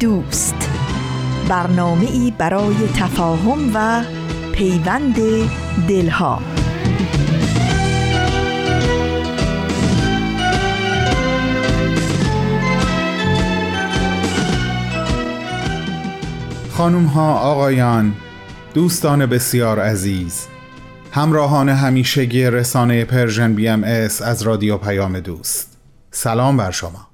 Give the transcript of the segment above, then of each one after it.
دوست. برنامه ای برای تفاهم و پیوند دلها. خانم ها آقایان دوستان بسیار عزیز همراهان همیشگی رسانه Persian BMS رادیو پیام دوست. سلام بر شما.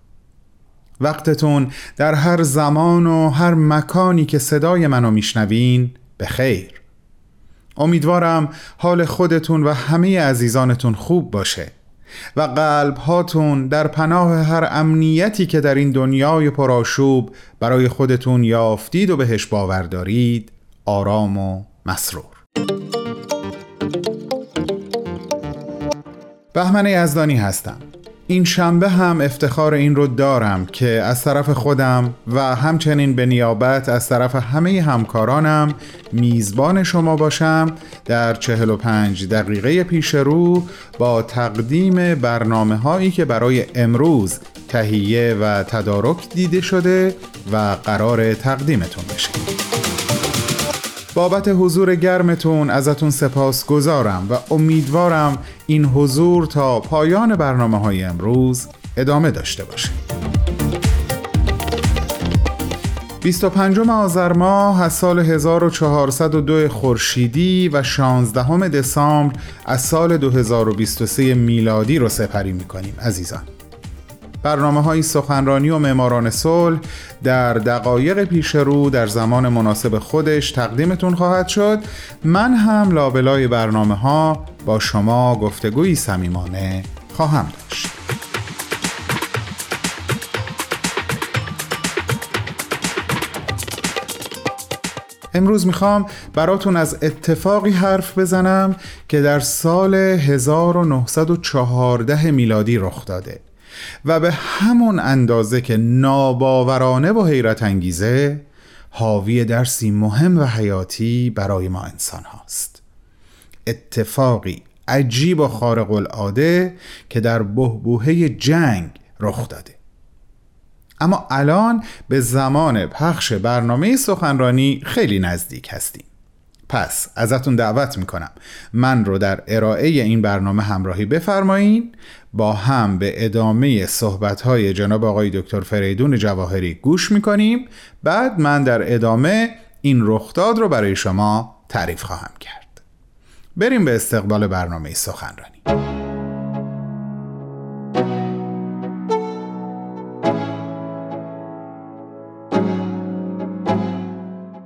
وقتتون در هر زمان و هر مکانی که صدای منو میشنوین به خیر امیدوارم حال خودتون و همه عزیزانتون خوب باشه و قلب هاتون در پناه هر امنیتی که در این دنیای پرآشوب برای خودتون یافتید و بهش باور دارید آرام و مسرور. بهمن یزدانی هستم. این شنبه هم افتخار این رو دارم که از طرف خودم و همچنین به نیابت از طرف همه همکارانم میزبان شما باشم در 45 دقیقه پیش رو با تقدیم برنامه هایی که برای امروز تهیه و تدارک دیده شده و قرار تقدیمتون بشه. بابت حضور گرمتون ازتون سپاس گذارم و امیدوارم این حضور تا پایان برنامه های امروز ادامه داشته باشه. 25 آذر ماه از سال 1402 خورشیدی و 16 دسامبر از سال 2023 میلادی رو سپری می‌کنیم عزیزان. برنامه های سخنرانی و معماران صلح در دقایق پیش رو در زمان مناسب خودش تقدیمتون خواهد شد. من هم لابلای برنامه ها با شما گفتگوی صمیمانه خواهم داشت. امروز می‌خوام براتون از اتفاقی حرف بزنم که در سال 1914 میلادی رخ داده. و به همون اندازه که ناباورانه و حیرت انگیزه حاوی درسی مهم و حیاتی برای ما انسان هاست. اتفاقی عجیب و خارق العاده که در بهبوهه جنگ رخ داده. اما الان به زمان پخش برنامه سخنرانی خیلی نزدیک هستیم. پس ازتون دعوت می‌کنم. من رو در ارائه این برنامه همراهی بفرمایین. با هم به ادامه صحبتهای جناب آقای دکتر فریدون جواهری گوش می‌کنیم. بعد من در ادامه این رخداد رو برای شما تعریف خواهم کرد. بریم به استقبال برنامه سخنرانی.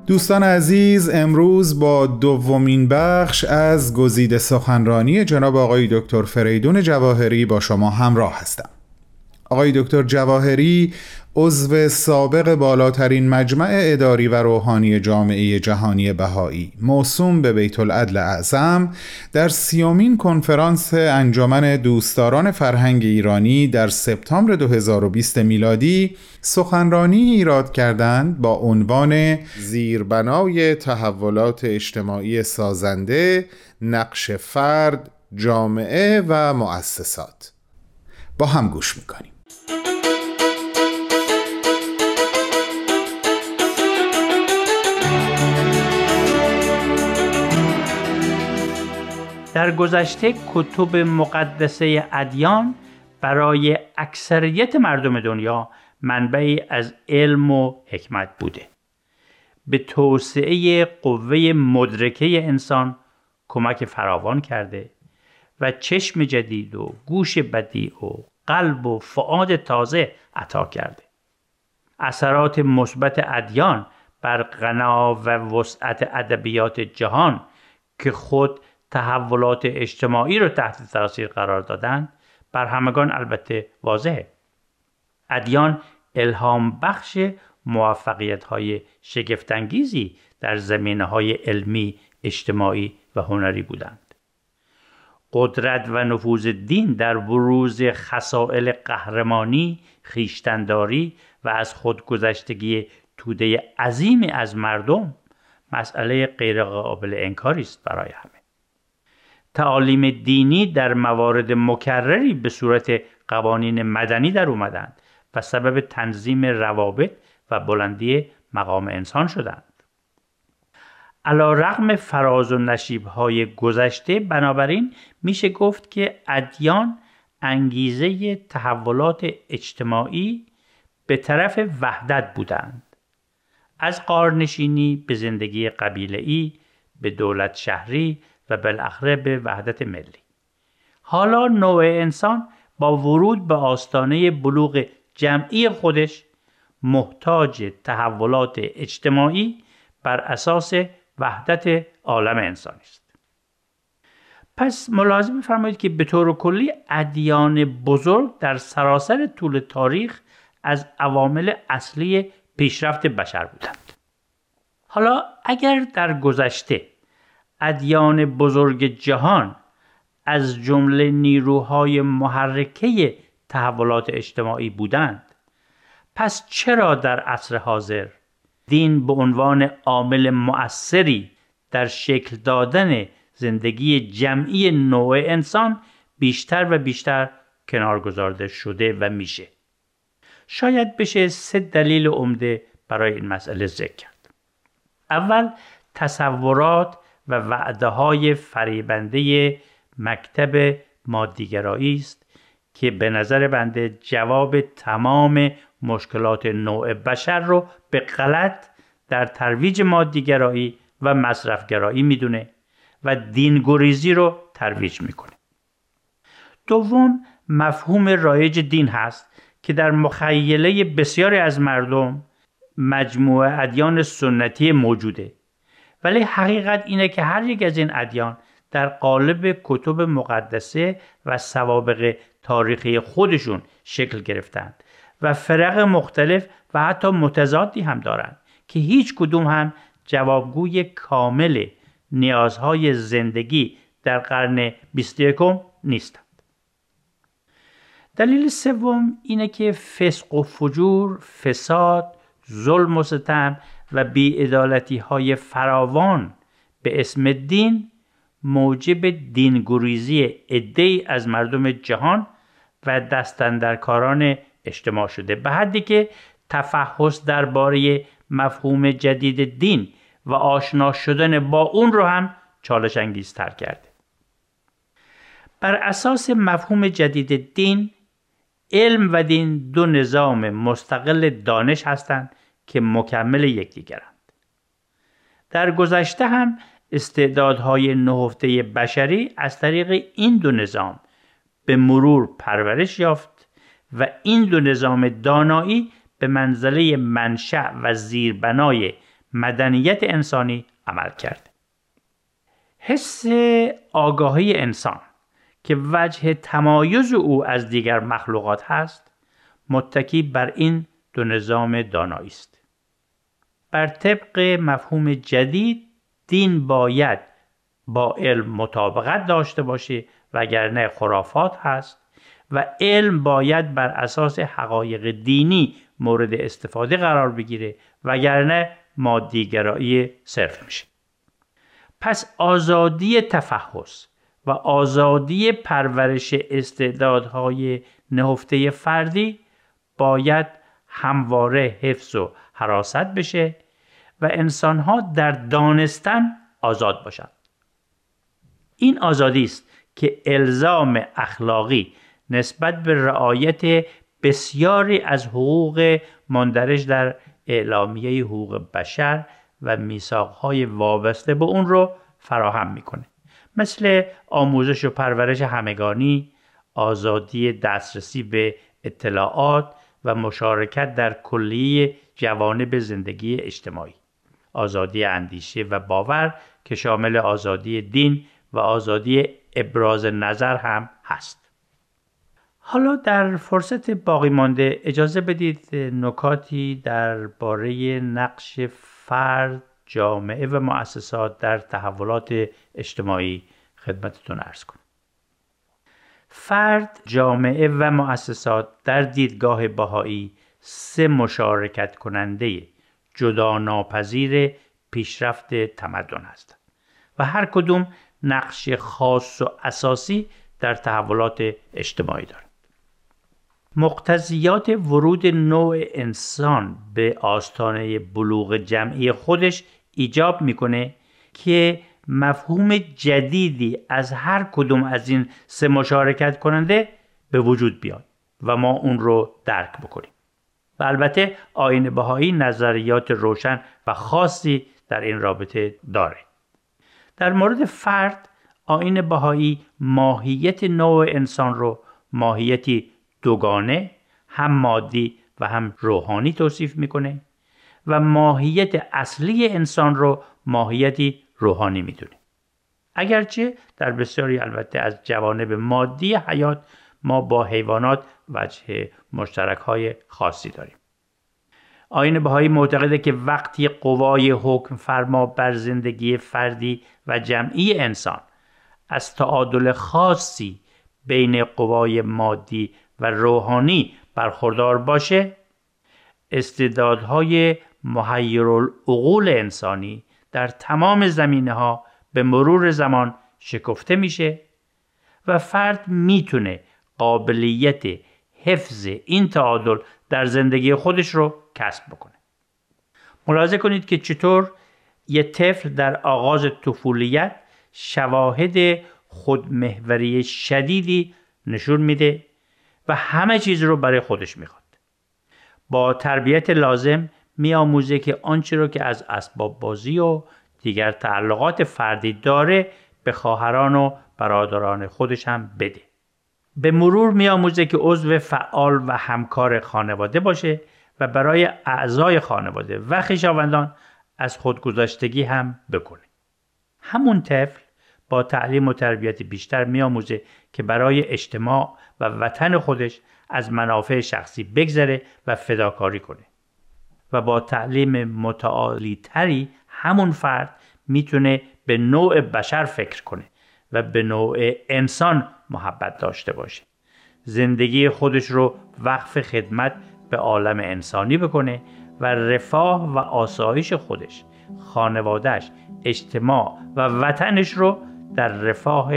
دوستان عزیز امروز با دومین بخش از گزیده سخنرانی جناب آقای دکتر فریدون جواهری با شما همراه هستم. آقای دکتر جواهری عضو سابق بالاترین مجمع اداری و روحانی جامعه جهانی بهایی. موسوم به بیت العدل اعظم. در سیومین کنفرانس انجمن دوستداران فرهنگ ایرانی در سپتامبر 2020 میلادی سخنرانی ایراد کردند با عنوان زیربنای تحولات اجتماعی سازنده نقش فرد جامعه و مؤسسات. با هم گوش می‌کنیم. در گذشته کتب مقدسه ادیان برای اکثریت مردم دنیا منبعی از علم و حکمت بوده. به توسعه قوه مدرکه انسان کمک فراوان کرده و چشم جدید و گوش بدی و قلب و فعاد تازه عطا کرده. اثرات مثبت ادیان بر غنا و وسعت ادبیات جهان که خود تحولات اجتماعی رو تحت تاثیر قرار دادن بر همگان البته واضحه ادیان الهام بخش موفقیت های شگفتانگیزی در زمینه های علمی، اجتماعی و هنری بودند. قدرت و نفوذ دین در بروز خسائل قهرمانی، خیشتنداری و از خودگذشتگی توده عظیمی از مردم مسئله غیرقابل انکاری است برای همه. تعالیم دینی در موارد مکرری به صورت قوانین مدنی در اومدند و سبب تنظیم روابط و بلندی مقام انسان شدند. علا رقم فراز و نشیب های گذشته بنابراین میشه گفت که ادیان انگیزه تحولات اجتماعی به طرف وحدت بودند. از قارنشینی به زندگی قبیله به دولت شهری و بالاخره به وحدت ملی. حالا نوع انسان با ورود به آستانه بلوغ جمعی خودش محتاج تحولات اجتماعی بر اساس وحدت عالم انسانی است. پس ملاحظه بفرمایید که به طور کلی ادیان بزرگ در سراسر طول تاریخ از عوامل اصلی پیشرفت بشر بودند. حالا اگر در گذشته ادیان بزرگ جهان از جمله نیروهای محرکه تحولات اجتماعی بودند. پس چرا در عصر حاضر دین به عنوان عامل مؤثری در شکل دادن زندگی جمعی نوع انسان بیشتر و بیشتر کنار گذارده شده و میشه؟ شاید بشه سه دلیل عمده برای این مسئله ذکر کرد. اول تصورات و وعده های فریبنده مکتب مادیگرایی است که به نظر بنده جواب تمام مشکلات نوع بشر رو به غلط در ترویج مادیگرایی و مصرفگرایی می‌دونه و دینگریزی رو ترویج می‌کنه. دوم مفهوم رایج دین هست که در مخیله بسیاری از مردم مجموعه ادیان سنتی موجوده. ولی حقیقت اینه که هر یک از این ادیان در قالب کتب مقدسه و سوابق تاریخی خودشون شکل گرفتند و فرق مختلف و حتی متضادی هم دارند که هیچ کدوم هم جوابگوی کامل نیازهای زندگی در قرن 21 نیستند. دلیل سوم اینه که فسق و فجور، فساد، ظلم و ستم و بیعدالتی های فراوان به اسم دین موجب دینگریزی عده از مردم جهان و دستندرکاران اجتماع شده. به حدی که تفحص درباره مفهوم جدید دین و آشنا شدن با اون رو هم چالش انگیزتر کرده. بر اساس مفهوم جدید دین علم و دین دو نظام مستقل دانش هستند که مکمل یکدیگرند در گذشته هم استعدادهای نهفته بشری از طریق این دو نظام به مرور پرورش یافت و این دو نظام دانایی به منزله منشأ و زیربنای مدنیت انسانی عمل کرد. حس آگاهی انسان که وجه تمایز او از دیگر مخلوقات هست متکی بر این دو نظام دانایی است بر طبق مفهوم جدید دین باید با علم مطابقت داشته باشه وگرنه خرافات هست و علم باید بر اساس حقایق دینی مورد استفاده قرار بگیره وگرنه مادیگرایی صرف میشه. پس آزادی تفحص و آزادی پرورش استعدادهای نهفته فردی باید همواره حفظ و حراست بشه و انسانها در دانستن آزاد باشند. این آزادی است که الزام اخلاقی نسبت به رعایت بسیاری از حقوق مندرج در اعلامیه حقوق بشر و میثاقهای وابسته به اون رو فراهم می‌کنه. مثل آموزش و پرورش همگانی آزادی دسترسی به اطلاعات و مشارکت در کلیه جوانب زندگی اجتماعی آزادی اندیشه و باور که شامل آزادی دین و آزادی ابراز نظر هم هست حالا در فرصت باقی مانده اجازه بدید نکاتی درباره نقش فرد، جامعه و مؤسسات در تحولات اجتماعی خدمتتون ارز کنم. فرد، جامعه و مؤسسات در دیدگاه بهایی سه مشارکت کننده جدا ناپذیر پیشرفت تمدن هستند و هر کدوم نقش خاص و اساسی در تحولات اجتماعی دارند. مقتضیات ورود نوع انسان به آستانه بلوغ جمعی خودش ایجاب می‌کنه که مفهوم جدیدی از هر کدوم از این سه مشارکت کننده به وجود بیاد و ما اون رو درک بکنیم. و البته آین بهایی نظریات روشن و خاصی در این رابطه داره. در مورد فرد آین بهایی ماهیت نوع انسان رو ماهیتی دوگانه هم مادی و هم روحانی توصیف می‌کنه و ماهیت اصلی انسان رو ماهیتی روحانی می‌دونه اگرچه در بسیاری البته از جوانب مادی حیات ما با حیوانات وجه مشترک های خاصی داریم. آین بهایی معتقده که وقتی قوای حکم فرما بر زندگی فردی و جمعی انسان از تعادل خاصی بین قوای مادی و روحانی برخوردار باشه استعدادهای محیرالعقول انسانی در تمام زمینه ها به مرور زمان شکفته میشه و فرد می‌تونه قابلیت حفظ این تعادل در زندگی خودش رو کسب بکنه. ملاحظه کنید که چطور یه طفل در آغاز طفولیت شواهد خودمهوری شدیدی نشون میده و همه چیز رو برای خودش می‌خواد. با تربیت لازم میآموزه که آنچه رو که از اسباب بازی و دیگر تعلقات فردی داره به خواهران و برادران خودش هم بده. به مرور میآموزه که عضو فعال و همکار خانواده باشه و برای اعضای خانواده و خویشاوندان از خودگذاشتگی هم بکنه. همون طفل با تعلیم و تربیت بیشتر میآموزه که برای اجتماع و وطن خودش از منافع شخصی بگذره و فداکاری کنه. و با تعلیم متعالی تری همون فرد می‌تونه به نوع بشر فکر کنه و به نوع انسان محبت داشته باشه. زندگی خودش رو وقف خدمت به عالم انسانی بکنه و رفاه و آسایش خودش خانوادهش اجتماع و وطنش رو در رفاه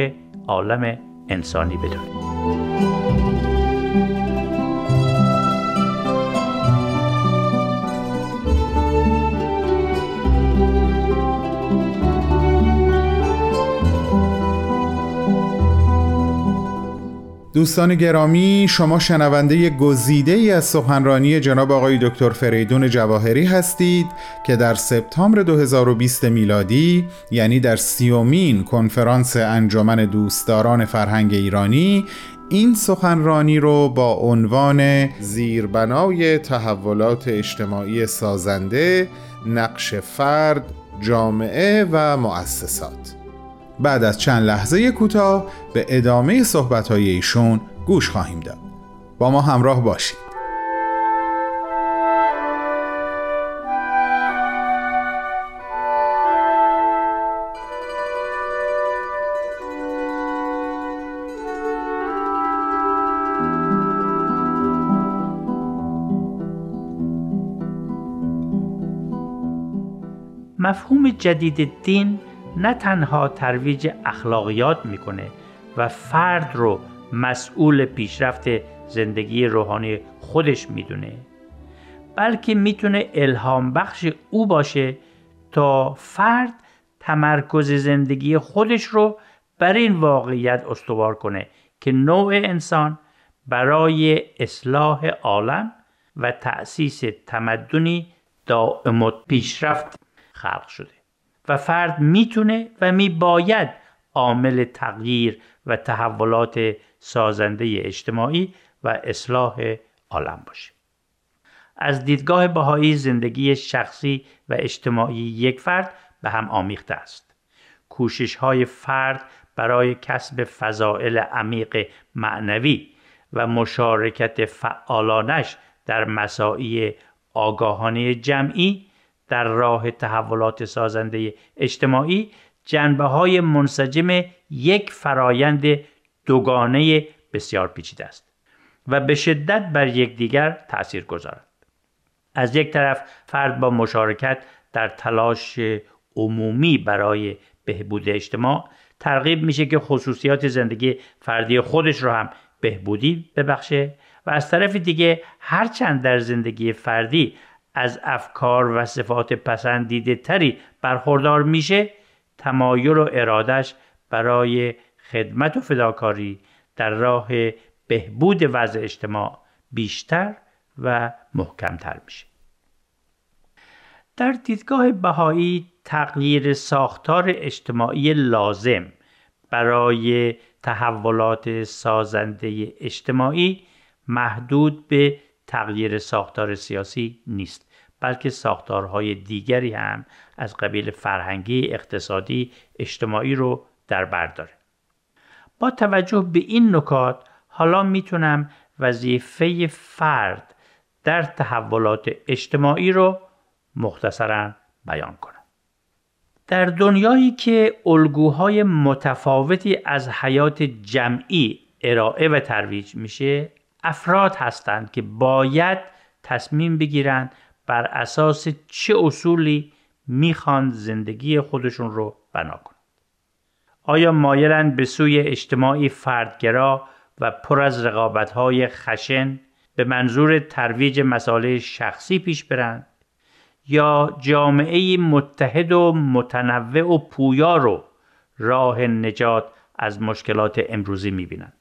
عالم انسانی بدونه. دوستان گرامی شما شنونده گزیده ای از سخنرانی جناب آقای دکتر فریدون جواهری هستید که در سپتامبر 2020 میلادی یعنی در سیومین کنفرانس انجمن دوستداران فرهنگ ایرانی این سخنرانی رو با عنوان زیربنای تحولات اجتماعی سازنده نقش فرد جامعه و مؤسسات. بعد از چند لحظه کوتاه به ادامه صحبت‌های ایشون گوش خواهیم داد. با ما همراه باشید. مفهوم جدید دین نه تنها ترویج اخلاقیات می‌کنه و فرد رو مسئول پیشرفت زندگی روحانی خودش می‌دونه بلکه می‌تونه الهام بخش او باشه تا فرد تمرکز زندگی خودش رو بر این واقعیت استوار کنه که نوع انسان برای اصلاح عالم و تأسیس تمدنی دائم پیشرفت خلق شده. و فرد می‌تونه و میباید عامل تغییر و تحولات سازنده اجتماعی و اصلاح عالم باشه. از دیدگاه بهایی زندگی شخصی و اجتماعی یک فرد به هم آمیخته است. کوشش های فرد برای کسب فضائل عمیق معنوی و مشارکت فعالانش در مساعی آگاهانه جمعی در راه تحولات سازنده اجتماعی جنبه های منسجم یک فرایند دوگانه بسیار پیچیده است و به شدت بر یکدیگر تأثیر گذارد. از یک طرف فرد با مشارکت در تلاش عمومی برای بهبود اجتماع ترغیب میشه که خصوصیات زندگی فردی خودش رو هم بهبودی ببخشه و از طرف دیگه هرچند در زندگی فردی از افکار و صفات پسندیده تری برخوردار میشه تمایل و ارادش برای خدمت و فداکاری در راه بهبود وضع اجتماع بیشتر و محکمتر میشه. در دیدگاه بهایی تغییر ساختار اجتماعی لازم برای تحولات سازنده اجتماعی محدود به تغییر ساختار سیاسی نیست بلکه ساختارهای دیگری هم از قبیل فرهنگی اقتصادی اجتماعی رو در بر داره. با توجه به این نکات حالا می‌تونم وظیفه فرد در تحولات اجتماعی رو مختصرا بیان کنم. در دنیایی که الگوهای متفاوتی از حیات جمعی ارائه و ترویج میشه افراد هستند که باید تصمیم بگیرند بر اساس چه اصولی می‌خوان زندگی خودشون رو بنا کنند. آیا مایلند به سوی اجتماعی فردگرا و پر از رقابت‌های خشن به منظور ترویج مسائل شخصی پیش برند؟ یا جامعه متحد و متنوع و پویا رو راه نجات از مشکلات امروزی می‌بینند؟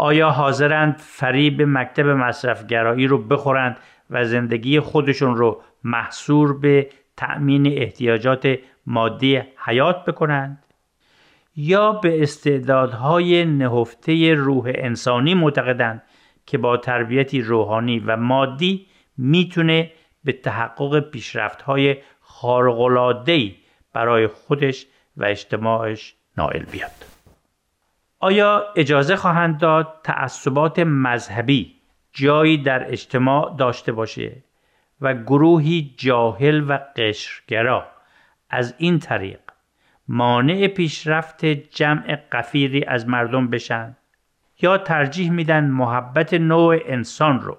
آیا حاضرند فریب مکتب مصرفگرایی رو بخورند و زندگی خودشون رو محصور به تأمین احتیاجات مادی حیات بکنند یا به استعدادهای نهفته روح انسانی معتقدند که با تربیتی روحانی و مادی می‌تونه به تحقق پیشرفت‌های خارق‌العاده‌ای برای خودش و اجتماعش نائل بیاد. آیا اجازه خواهند داد تعصبات مذهبی جایی در اجتماع داشته باشه و گروهی جاهل و قشرگرا از این طریق مانع پیشرفت جمع قفیری از مردم بشن یا ترجیح میدن محبت نوع انسان رو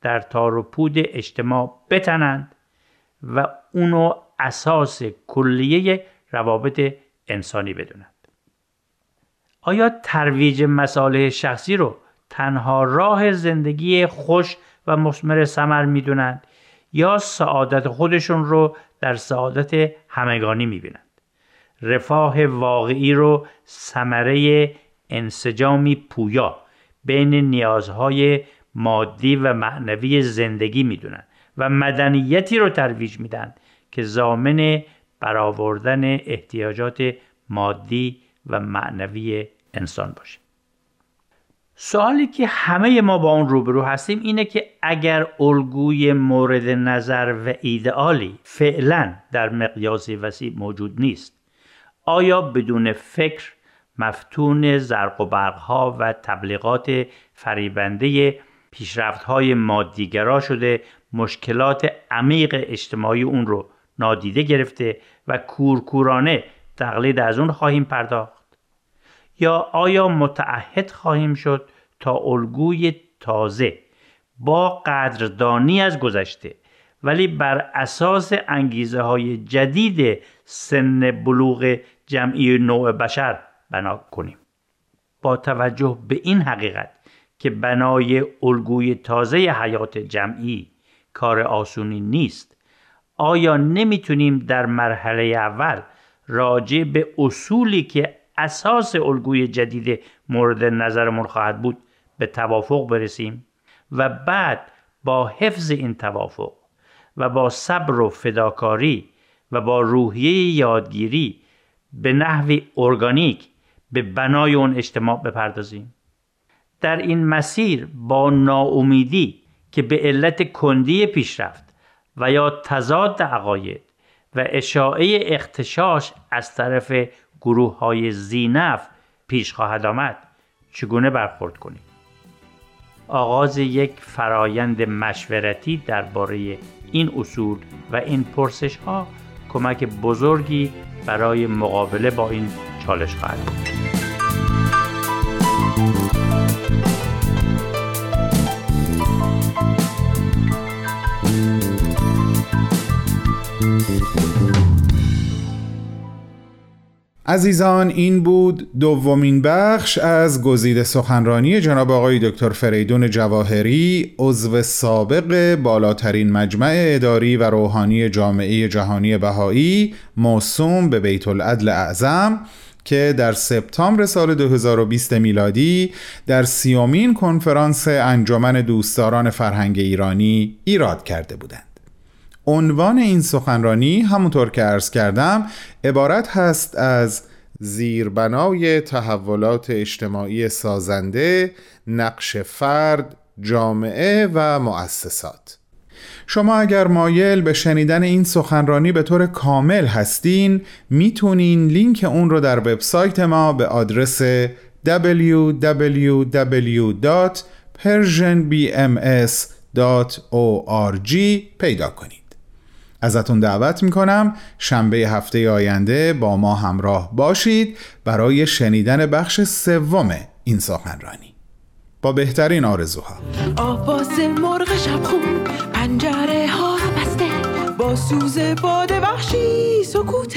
در تار و پود اجتماع بتنند و اونو اساس کلیه روابط انسانی بدونند آیا ترویج مصالح شخصی رو تنها راه زندگی خوش و مثمر ثمر می‌دونند یا سعادت خودشون رو در سعادت همگانی می‌بینند؟ رفاه واقعی رو ثمره انسجامی پویا بین نیازهای مادی و معنوی زندگی می‌دونن و مدنیتی رو ترویج میدن که زامن برآوردن احتیاجات مادی و معنوی انسان باشه. سوالی که همه ما با اون روبرو هستیم اینه که اگر الگوی مورد نظر و ایدئالی فعلا در مقیاس وسیع موجود نیست آیا بدون فکر مفتون زرق و برقها و تبلیغات فریبنده پیشرفت های مادیگرا شده مشکلات عمیق اجتماعی اون رو نادیده گرفته و کورکورانه تقلید از اون خواهیم پرداخت. یا آیا متعهد خواهیم شد تا الگوی تازه با قدردانی از گذشته ولی بر اساس انگیزه های جدید سن بلوغ جمعی نوع بشر بنا کنیم؟ با توجه به این حقیقت که بنای الگوی تازه حیات جمعی کار آسونی نیست آیا نمی‌تونیم در مرحله اول راجع به اصولی که اساس الگوی جدید مورد نظرمون خواهد بود به توافق برسیم و بعد با حفظ این توافق و با صبر و فداکاری و با روحیه یادگیری به نحوی ارگانیک به بنای اون اجتماع بپردازیم. در این مسیر با ناامیدی که به علت کندی پیشرفت و یا تضاد عقاید و اشاعه اختشاش از طرف گروه های زینف پیش خواهد آمد چگونه برخورد کنیم آغاز یک فرایند مشورتی درباره این اصول و این پرسش ها کمک بزرگی برای مقابله با این چالش خواهد بود. عزیزان این بود دومین بخش از گزیده سخنرانی جناب آقای دکتر فریدون جواهری عضو سابق بالاترین مجمع اداری و روحانی جامعه جهانی بهایی موسوم به بیت العدل اعظم که در سپتامبر سال 2020 میلادی در سیومین کنفرانس انجمن دوستداران فرهنگ ایرانی ایراد کرده بودند. عنوان این سخنرانی همونطور که عرض کردم عبارت هست از زیربنای تحولات اجتماعی سازنده نقش فرد جامعه و مؤسسات. شما اگر مایل به شنیدن این سخنرانی به طور کامل هستین می‌تونین لینک اون رو در وبسایت ما به آدرس www.persianbms.org پیدا کنید ازتون دعوت می‌کنم. شنبه هفته آینده با ما همراه باشید برای شنیدن بخش سوم این سخنرانی. با بهترین آرزوها. آواز مرغ شبخون پنجره ها بسته. با سوز باد وحشی سکوت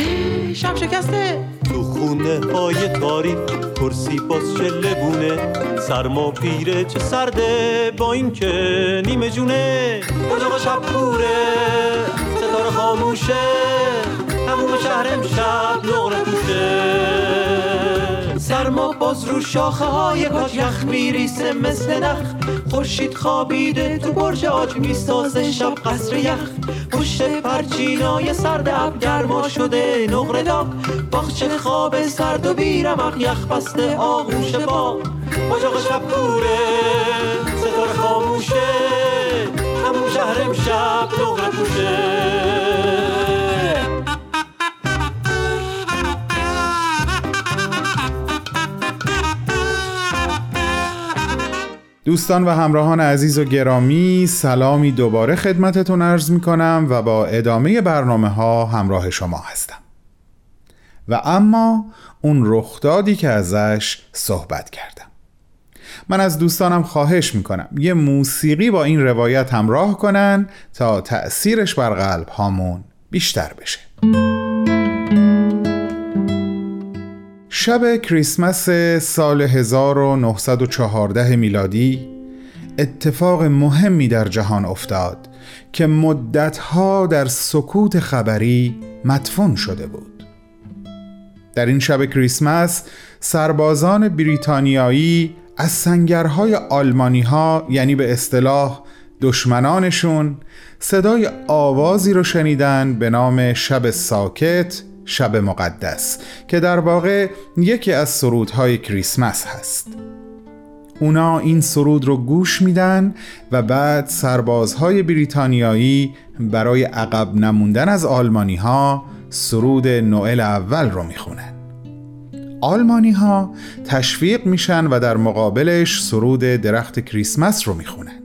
شب شکسته تو خونه های تاریک کرسی باز چله بونه. سرما پیره چه سرده با این که نیمه جونه. اجاق شب کوره؟ ستاره خاموشه هموم شهر امشب نقره پوشه. سرما باز رو شاخه های کاج یخ میریسه مثل نخ. خورشید خوابیده تو برج آج می‌سازه شب قصر یخ. پشت پرچینای سرد اب گرما شده نقره داغ. باغچه خواب سرد و بیرمق یخ بسته آغوش با اجاق شب کوره ستاره خاموشه. شهر امشب نقره پوشه دوستان و همراهان عزیز و گرامی سلامی دوباره خدمتتون عرض می کنم و با ادامه برنامه ها همراه شما هستم. و اما اون رخدادی که ازش صحبت کردم. من از دوستانم خواهش می‌کنم. یه موسیقی با این روایت همراه کنن تا تأثیرش بر قلب هامون بیشتر بشه. شب کریسمس سال 1914 میلادی اتفاق مهمی در جهان افتاد که مدتها در سکوت خبری مدفون شده بود. در این شب کریسمس سربازان بریتانیایی از سنگرهای آلمانی ها یعنی به اصطلاح دشمنانشون صدای آوازی رو شنیدن به نام شب ساکت شب مقدس که در واقع یکی از سرودهای کریسمس هست. اونا این سرود رو گوش میدن و بعد سربازهای بریتانیایی برای عقب نموندن از آلمانی ها سرود نوئل اول رو می‌خونن. آلمانی ها تشویق میشن و در مقابلش سرود درخت کریسمس رو می‌خونن.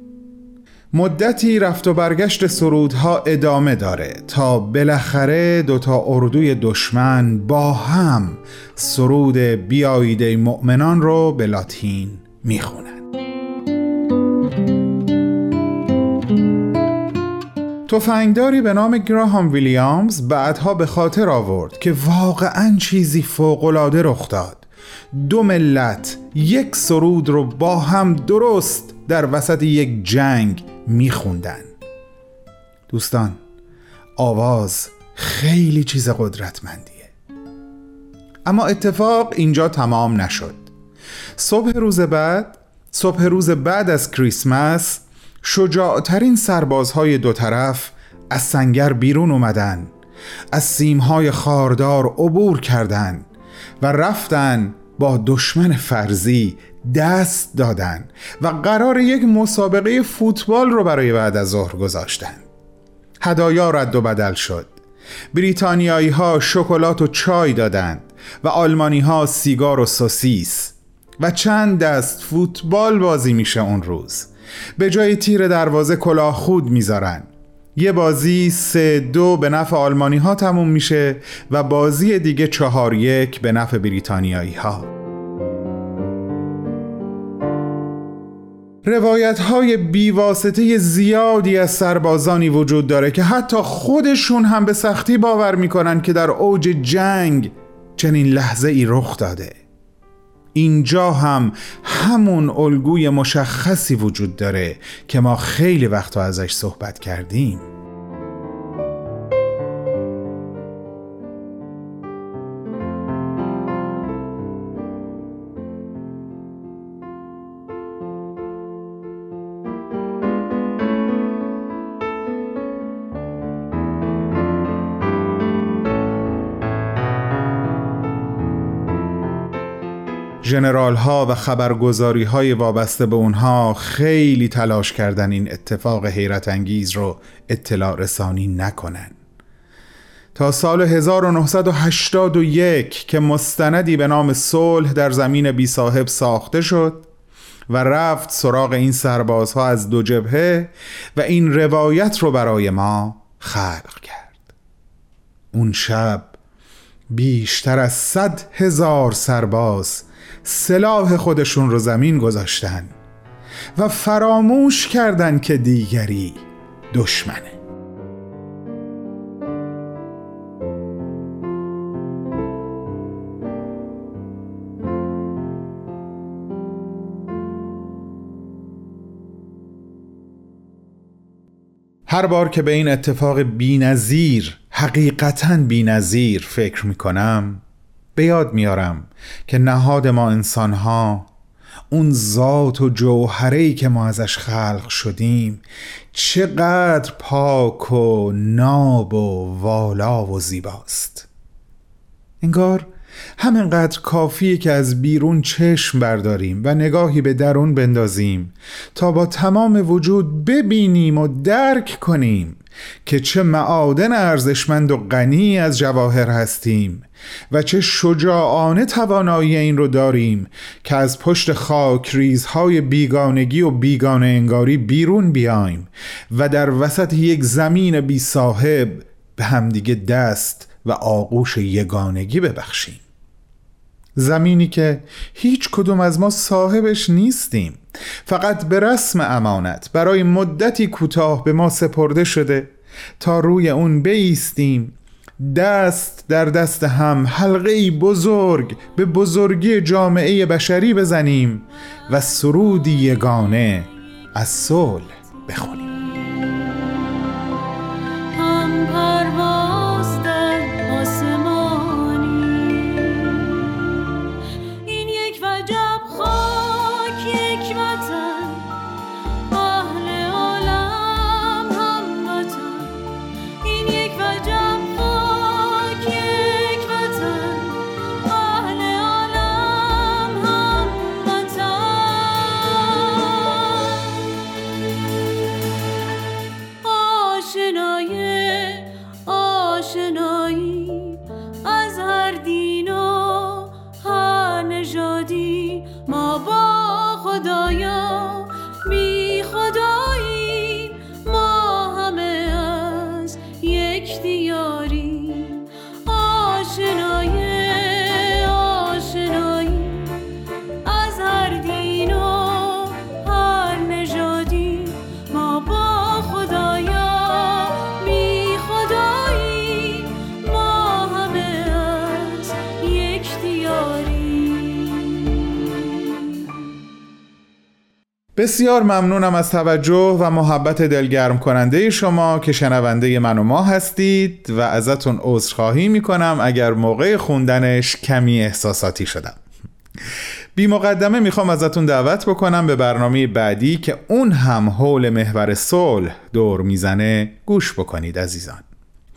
مدتی رفت و برگشت سرودها ادامه داره تا بالاخره دوتا اردوی دشمن با هم سرود بیاییده مؤمنان رو به لاتین می‌خونن. تفنگداری به نام گراهام ویلیامز بعدها به خاطر آورد که واقعا چیزی فوقالعاده رخ داد. دو ملت یک سرود رو با هم درست در وسط یک جنگ میخوندن. دوستان آواز خیلی چیز قدرتمندیه. اما اتفاق اینجا تمام نشد. صبح روز بعد صبح روز بعد از کریسمس شجاعترین سربازهای دو طرف از سنگر بیرون اومدن از سیمهای خاردار عبور کردند و رفتن با دشمن فرضی دست دادن و قرار یک مسابقه فوتبال رو برای بعد از ظهر گذاشتن. هدایا رد و بدل شد. بریتانیایی ها شکلات و چای دادند و آلمانی ها سیگار و سوسیس و چند دست فوتبال بازی میشه اون روز. به جای تیر دروازه کلاه خود می‌ذارن. یه بازی سه دو به نفع آلمانی ها تموم میشه و بازی دیگه چهار یک به نفع بریتانیایی ها روایت های بیواسطه زیادی از سربازانی وجود داره که حتی خودشون هم به سختی باور می‌کنن که در اوج جنگ چنین لحظه ای رخ داده. اینجا هم همون الگوی مشخصی وجود داره که ما خیلی وقتا ازش صحبت کردیم. ژنرال ها و خبرگزاری های وابسته به اونها خیلی تلاش کردن این اتفاق حیرت انگیز رو اطلاع رسانی نکنن. تا سال 1981 که مستندی به نام صلح در زمین بی صاحب ساخته شد و رفت سراغ این سربازها از دو جبهه و این روایت رو برای ما خلق کرد. اون شب بیشتر از صد هزار سرباز سلاح خودشون رو زمین گذاشتن و فراموش کردن که دیگری دشمنه. هر بار که به این اتفاق بینظیر حقیقتا بینظیر فکر می‌کنم به یاد میارم که نهاد ما انسانها اون ذات و جوهره که ما ازش خلق شدیم چقدر پاک و ناب و والا و زیباست. انگار همینقدر کافیه که از بیرون چشم برداریم و نگاهی به درون بندازیم تا با تمام وجود ببینیم و درک کنیم. که چه معادن ارزشمند و غنی از جواهر هستیم و چه شجاعانه توانایی این رو داریم که از پشت خاک ریزهای بیگانگی و بیگانه انگاری بیرون بیایم و در وسط یک زمین بی صاحب به همدیگه دست و آغوش یگانگی ببخشیم. زمینی که هیچ کدوم از ما صاحبش نیستیم. فقط به رسم امانت برای مدتی کوتاه به ما سپرده شده تا روی اون بیستیم. دست در دست هم حلقه بزرگ به بزرگی جامعه بشری بزنیم و سرودی یگانه از صلح بخونیم. بسیار ممنونم از توجه و محبت دلگرم کننده شما که شنونده من و ما هستید و ازتون عذرخواهی می‌کنم اگر موقع خوندنش کمی احساساتی شدم. بی مقدمه می‌خوام ازتون دعوت بکنم به برنامه بعدی که اون هم حول محور صلح دور می‌زنه. گوش بکنید عزیزان.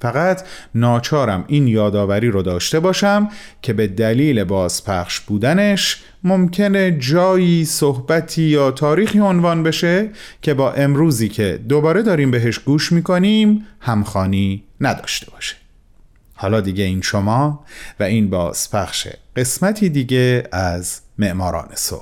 فقط ناچارم این یادآوری رو داشته باشم که به دلیل بازپخش بودنش ممکنه جایی صحبتی یا تاریخی عنوان بشه که با امروزی که دوباره داریم بهش گوش می‌کنیم همخانی نداشته باشه. حالا دیگه این شما و این بازپخش قسمتی دیگه از معماران صلح.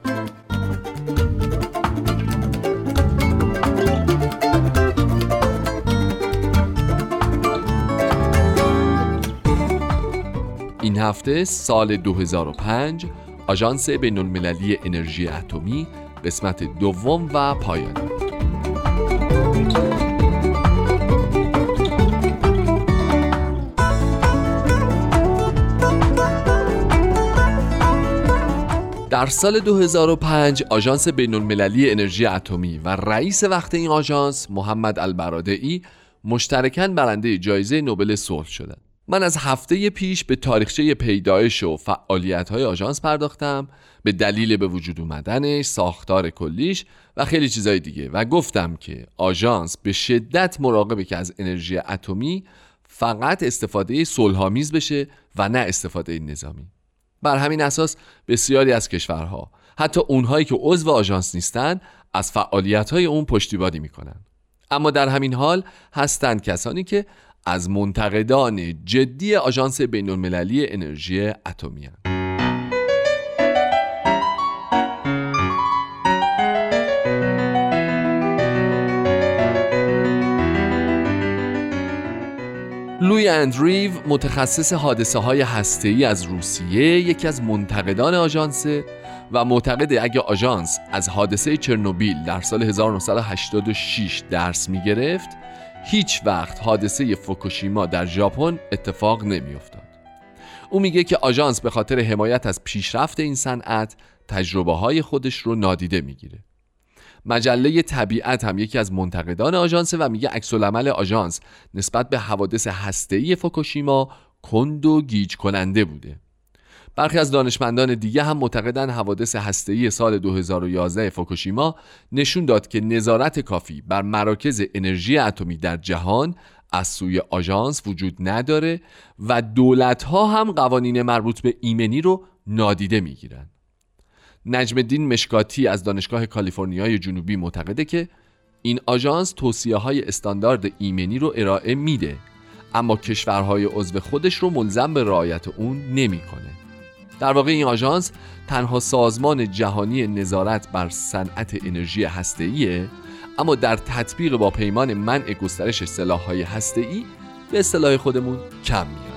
هفته سال 2005 آژانس بین المللی انرژی اتمی قسمت دوم و پایانی در سال 2005 آژانس بین المللی انرژی اتمی و رئیس وقت این آژانس محمد البرادعی مشترکاً برنده جایزه نوبل صلح شدند. من از هفته پیش به تاریخچه پیدایش و فعالیت های آژانس پرداختم به دلیل به وجود اومدنش، ساختار کلیش و خیلی چیزای دیگه و گفتم که آژانس به شدت مراقبه که از انرژی اتمی فقط استفاده صلحآمیز بشه و نه استفاده نظامی. بر همین اساس بسیاری از کشورها حتی اونهایی که عضو آژانس نیستن از فعالیت های اون پشتیبانی می‌کنن اما در همین حال هستند کسانی که از منتقدان جدی آژانس بین المللی انرژی اتمی لوی اندریو متخصص حادثه های هسته‌ای از روسیه یکی از منتقدان آژانس و معتقده اگه آژانس از حادثه چرنوبیل در سال 1986 درس می گرفت هیچ وقت حادثه فوکوشیما در ژاپن اتفاق نمیافتاد. او میگه که آژانس به خاطر حمایت از پیشرفت این صنعت تجربه های خودش رو نادیده می‌گیره. مجله طبیعت هم یکی از منتقدان آژانس و میگه عکس العمل آژانس نسبت به حوادث هسته‌ای فوکوشیما کند و گیج کننده بوده. برخی از دانشمندان دیگه هم معتقدن حوادث هسته‌ای سال 2011 فوکوشیما نشون داد که نظارت کافی بر مراکز انرژی اتمی در جهان از سوی آژانس وجود نداره و دولت ها هم قوانین مربوط به ایمنی رو نادیده می‌گیرن نجم الدین مشکاتی از دانشگاه کالیفرنیای جنوبی معتقده که این آژانس توصیه های استاندارد ایمنی رو ارائه میده اما کشورهای عضو خودش رو ملزم به رعایت اون نمی‌کنه. در واقع این آژانس تنها سازمان جهانی نظارت بر صنعت انرژی هسته‌ایه اما در تطبیق با پیمان منع گسترش سلاح‌های هسته‌ای به اصطلاح خودمون کم میاد.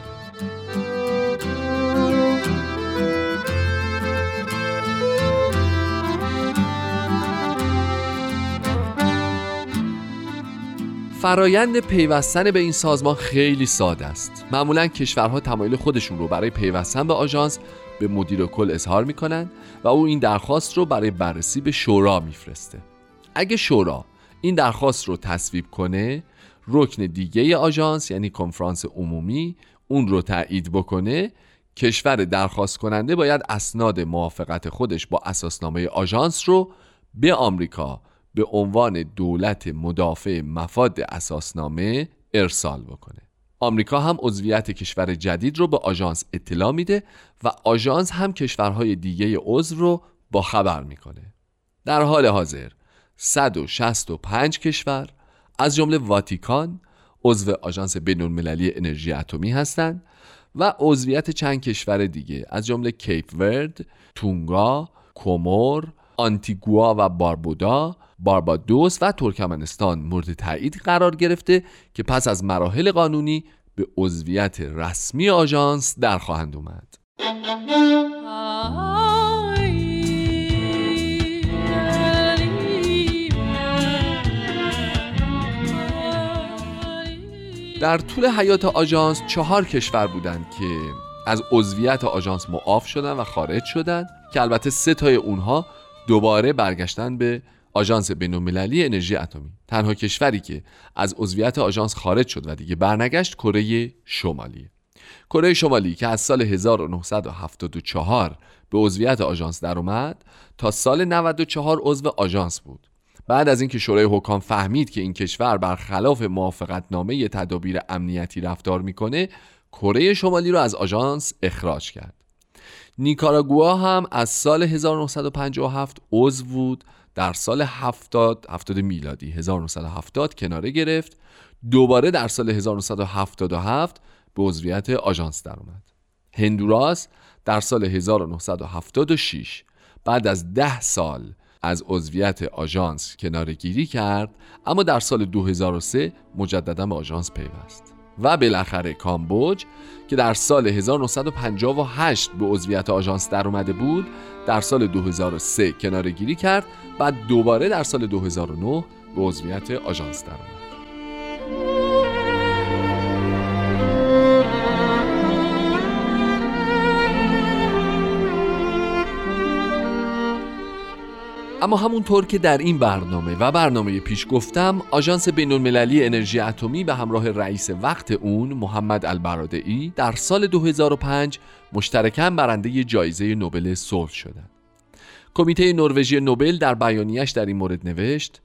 فرایند پیوستن به این سازمان خیلی ساده است. معمولا کشورها تمایل خودشون رو برای پیوستن به آژانس به مدیر کل اظهار می‌کنن و او این درخواست رو برای بررسی به شورا میفرسته. اگه شورا این درخواست رو تصویب کنه رکن دیگه آژانس یعنی کنفرانس عمومی اون رو تایید بکنه کشور درخواست کننده باید اسناد موافقت خودش با اساسنامه آژانس رو به آمریکا به عنوان دولت مدافع مفاد اساسنامه ارسال بکنه. آمریکا هم عضویت کشور جدید رو به آژانس اطلاع میده و آژانس هم کشورهای دیگه عضو رو با خبر می‌کنه. در حال حاضر 165 کشور از جمله واتیکان عضو آژانس بین المللی انرژی اتمی هستند و عضویت چند کشور دیگه از جمله کیپ ورد، تونگا، کومور، آنتیگوا و باربودا باربادوس و ترکمنستان مورد تایید قرار گرفته که پس از مراحل قانونی به عضویت رسمی آژانس در خواهند اومد. طول حیات آژانس چهار کشور بودند که از عضویت آژانس معاف شدن و خارج شدن که البته سه تای اونها دوباره برگشتن به آژانس بین‌المللی انرژی اتمی. تنها کشوری که از عضویت آژانس خارج شد و دیگه برنگشت کره شمالی. کره شمالی که از سال 1974 به عضویت آژانس در اومد تا سال 94 عضو آژانس بود. بعد از اینکه شورای حکام فهمید که این کشور برخلاف موافقتنامه تدابیر امنیتی رفتار می‌کنه کره شمالی رو از آژانس اخراج کرد. نیکاراگوا هم از سال 1957 عضو بود در سال 70 70 میلادی 1970 کناره گرفت. دوباره در سال 1977 به عضویت آژانس درآمد هندوراس در سال 1976 بعد از ده سال از عضویت آژانس کناره گیری کرد اما در سال 2003 مجددا به آژانس پیوست. و بالاخره کامبوج که در سال 1958 به عضویت آژانس در اومده بود در سال 2003 کناره گیری کرد بعد دوباره در سال 2009 به عضویت آژانس در اومد. اما همونطور که در این برنامه و برنامه پیش گفتم آژانس بینالمللی انرژی اتمی به همراه رئیس وقت اون محمد البرادعی در سال 2005 مشترکاً برنده جایزه نوبل صلح شدند. کمیته نروژی نوبل در بیانیش در این مورد نوشت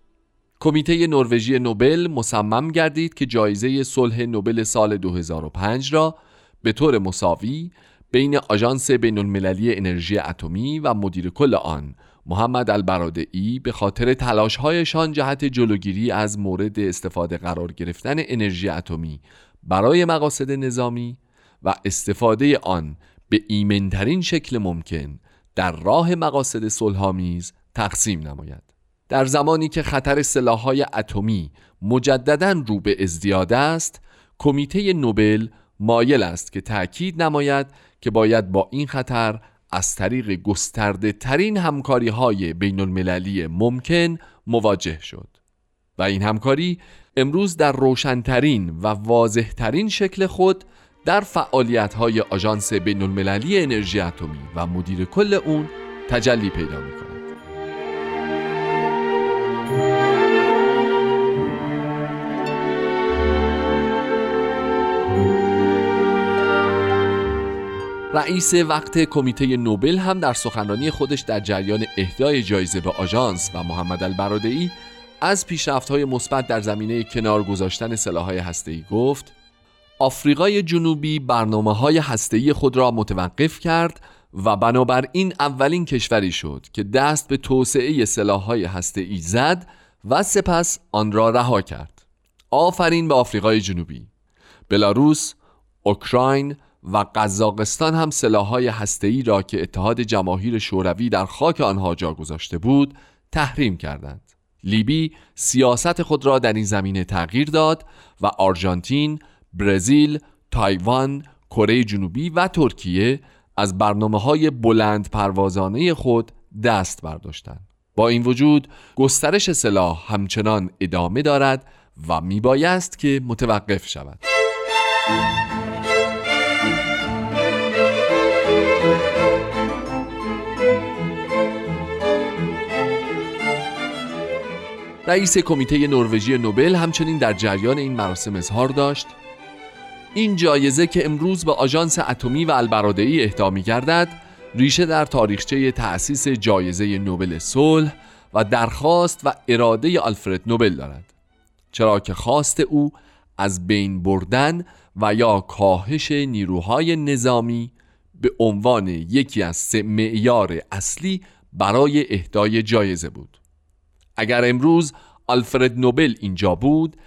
کمیته نروژی نوبل مصمم گردید که جایزه صلح نوبل سال 2005 را به طور مساوی بین آژانس بینالمللی انرژی اتمی و مدیر کل آن محمد البرادعی به خاطر تلاشهایشان جهت جلوگیری از مورد استفاده قرار گرفتن انرژی اتمی برای مقاصد نظامی و استفاده آن به ایمنترین شکل ممکن در راه مقاصد صلحآمیز تقسیم نماید. در زمانی که خطر سلاح‌های اتمی مجددا رو به ازدیاد است کمیته نوبل مایل است که تأکید نماید که باید با این خطر از طریق گسترده ترین همکاری های بین المللی ممکن مواجه شد. و این همکاری امروز در روشنترین و واضحترین شکل خود در فعالیت های آژانس بین المللی انرژی اتمی و مدیر کل اون تجلی پیدا می رئیس وقت کمیته نوبل هم در سخنرانی خودش در جریان اهدای جایزه به آژانس و محمد البرادعی از پیشرفت‌های مثبت در زمینه کنار گذاشتن سلاح‌های هسته‌ای گفت آفریقای جنوبی برنامه های هسته‌ای خود را متوقف کرد و بنابراین اولین کشوری شد که دست به توسعه سلاح‌های هسته‌ای زد و سپس آن را رها کرد. آفرین به آفریقای جنوبی. بلاروس، اوکراین و قزاقستان هم سلاح‌های هسته‌ای را که اتحاد جماهیر شوروی در خاک آنها جا گذاشته بود تحریم کردند. لیبی سیاست خود را در این زمینه تغییر داد و آرژانتین، برزیل، تایوان، کره جنوبی و ترکیه از برنامه های بلند پروازانه خود دست برداشتند. با این وجود گسترش سلاح همچنان ادامه دارد و میبایست که متوقف شود. رئیس کمیته نروژی نوبل همچنین در جریان این مراسم اظهار داشت. این جایزه که امروز به آژانس اتمی و البرادعی اهدا گردد ریشه در تاریخچه تأسیس جایزه نوبل صلح و درخواست و اراده آلفرد نوبل دارد. چرا که خواست او از بین بردن و یا کاهش نیروهای نظامی به عنوان یکی از سه معیار اصلی برای اهدای جایزه بود. اگر امروز آلفرد نوبل اینجا بود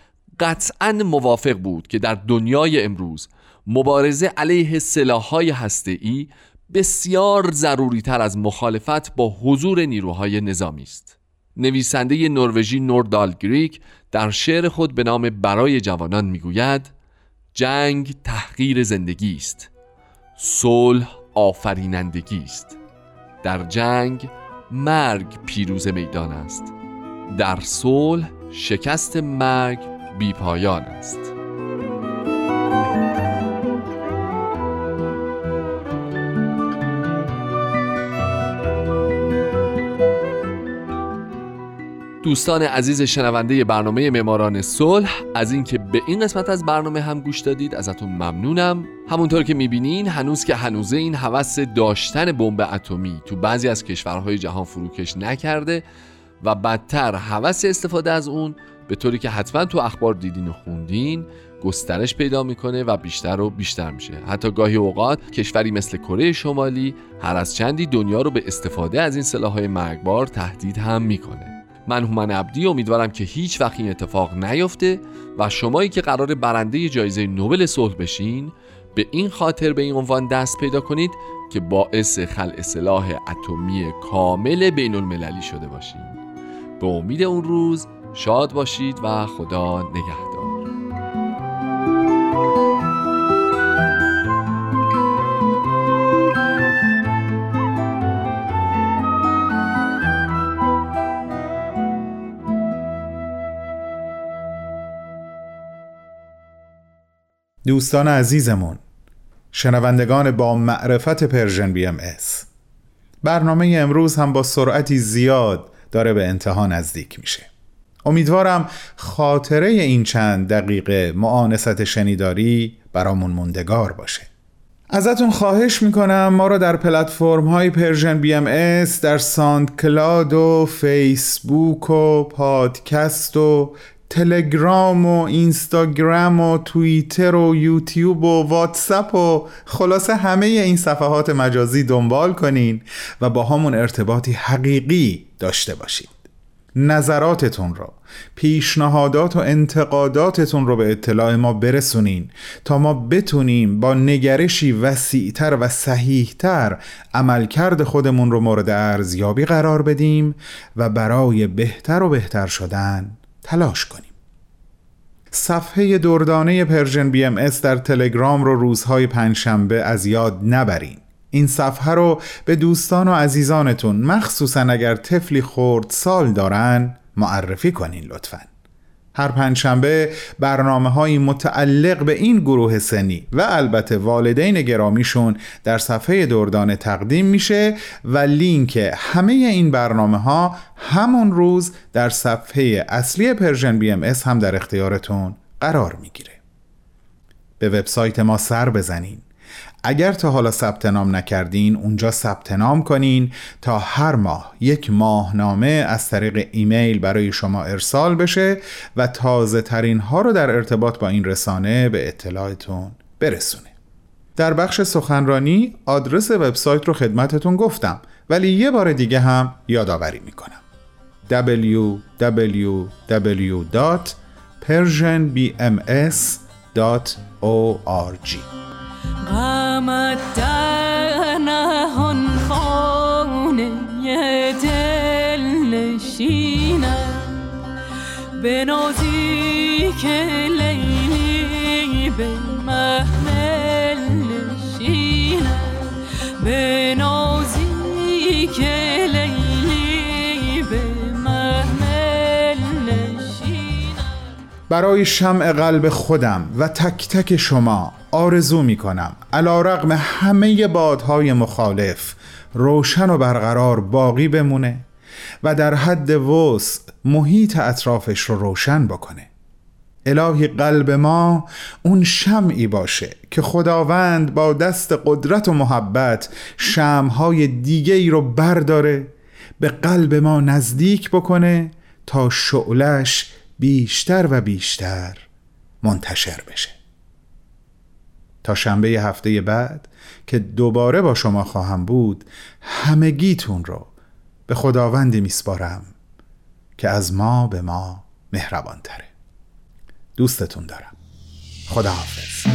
قطعا موافق بود که در دنیای امروز مبارزه علیه سلاحهای هسته‌ای بسیار ضروری تر از مخالفت با حضور نیروهای نظامی است. نویسنده نروژی نوردال گریک در شعر خود به نام برای جوانان می‌گوید جنگ تحقیر زندگی است صلح آفرینندگی است در جنگ مرگ پیروز میدان است در صلح شکست مرگ بیپایان است. دوستان عزیز شنونده برنامه معماران صلح از اینکه به این قسمت از برنامه هم گوش دادید ازتون ممنونم. همونطور که می‌بینین هنوز که هنوز این هوس داشتن بمب اتمی تو بعضی از کشورهای جهان فروکش نکرده. و بدتر هوس استفاده از اون به طوری که حتما تو اخبار دیدین و خوندین گسترش پیدا می‌کنه و بیشتر و بیشتر میشه. حتی گاهی اوقات کشوری مثل کره شمالی هر از چندی دنیا رو به استفاده از این سلاحهای مرگبار تهدید هم می‌کنه. من هومن عبدی امیدوارم که هیچ وقت این اتفاق نیفته و شمایی که قرار برنده جایزه نوبل صلح بشین به این خاطر به این عنوان دست پیدا کنید که باعث خلع سلاح اتمی کامل بین المللی شده باشین. به امید اون روز شاد باشید و خدا نگهدار. دوستان عزیزمون شنوندگان با معرفت Persian BMS برنامه امروز هم با سرعتی زیاد داره به انتها نزدیک میشه. امیدوارم خاطره این چند دقیقه مؤانست شنیداری برامون موندگار باشه. ازتون خواهش می‌کنم ما رو در پلتفرم های Persian BMS در SoundCloud و فیسبوک و پادکست و تلگرام و اینستاگرام و توییتر و یوتیوب و واتساپ و خلاصه همه این صفحات مجازی دنبال کنین و با همون ارتباطی حقیقی داشته باشید. نظراتتون رو پیشنهادات و انتقاداتتون رو به اطلاع ما برسونین تا ما بتونیم با نگرشی وسیعتر و صحیحتر عملکرد خودمون رو مورد ارزیابی قرار بدیم و برای بهتر و بهتر شدن تلاش کنیم. صفحه دردانه Persian BMS در تلگرام رو روزهای پنجشنبه از یاد نبرین. این صفحه رو به دوستان و عزیزانتون مخصوصا اگر طفلی خردسال دارن معرفی کنین لطفاً. هر پنجشنبه برنامه های متعلق به این گروه سنی و البته والدین گرامیشون در صفحه دردانه تقدیم میشه و لینک همه این برنامه ها همون روز در صفحه اصلی Persian BMS هم در اختیارتون قرار می‌گیره. به وبسایت ما سر بزنین. اگر تا حالا ثبت نام نکردین اونجا ثبت نام کنین تا هر ماه یک ماهنامه از طریق ایمیل برای شما ارسال بشه و تازه ترین ها رو در ارتباط با این رسانه به اطلاعتون برسونه. در بخش سخنرانی آدرس وبسایت رو خدمتتون گفتم ولی یه بار دیگه هم یادآوری می‌کنم. www.persianbms.org غمت در نهان خانه دل نشینم. به نازیک لیلی برای شمع قلب خودم و تک تک شما آرزو می کنم علا رقم همه بادهای مخالف روشن و برقرار باقی بمونه و در حد وسع محیط اطرافش رو روشن بکنه. الهی قلب ما اون شمعی باشه که خداوند با دست قدرت و محبت شمهای دیگه ای رو برداره به قلب ما نزدیک بکنه تا شعلش بیشتر و بیشتر منتشر بشه. تا شنبه هفته بعد که دوباره با شما خواهم بود همگیتون رو به خداوندی میسپارم که از ما به ما مهربان تره دوستتون دارم. خداحافظ.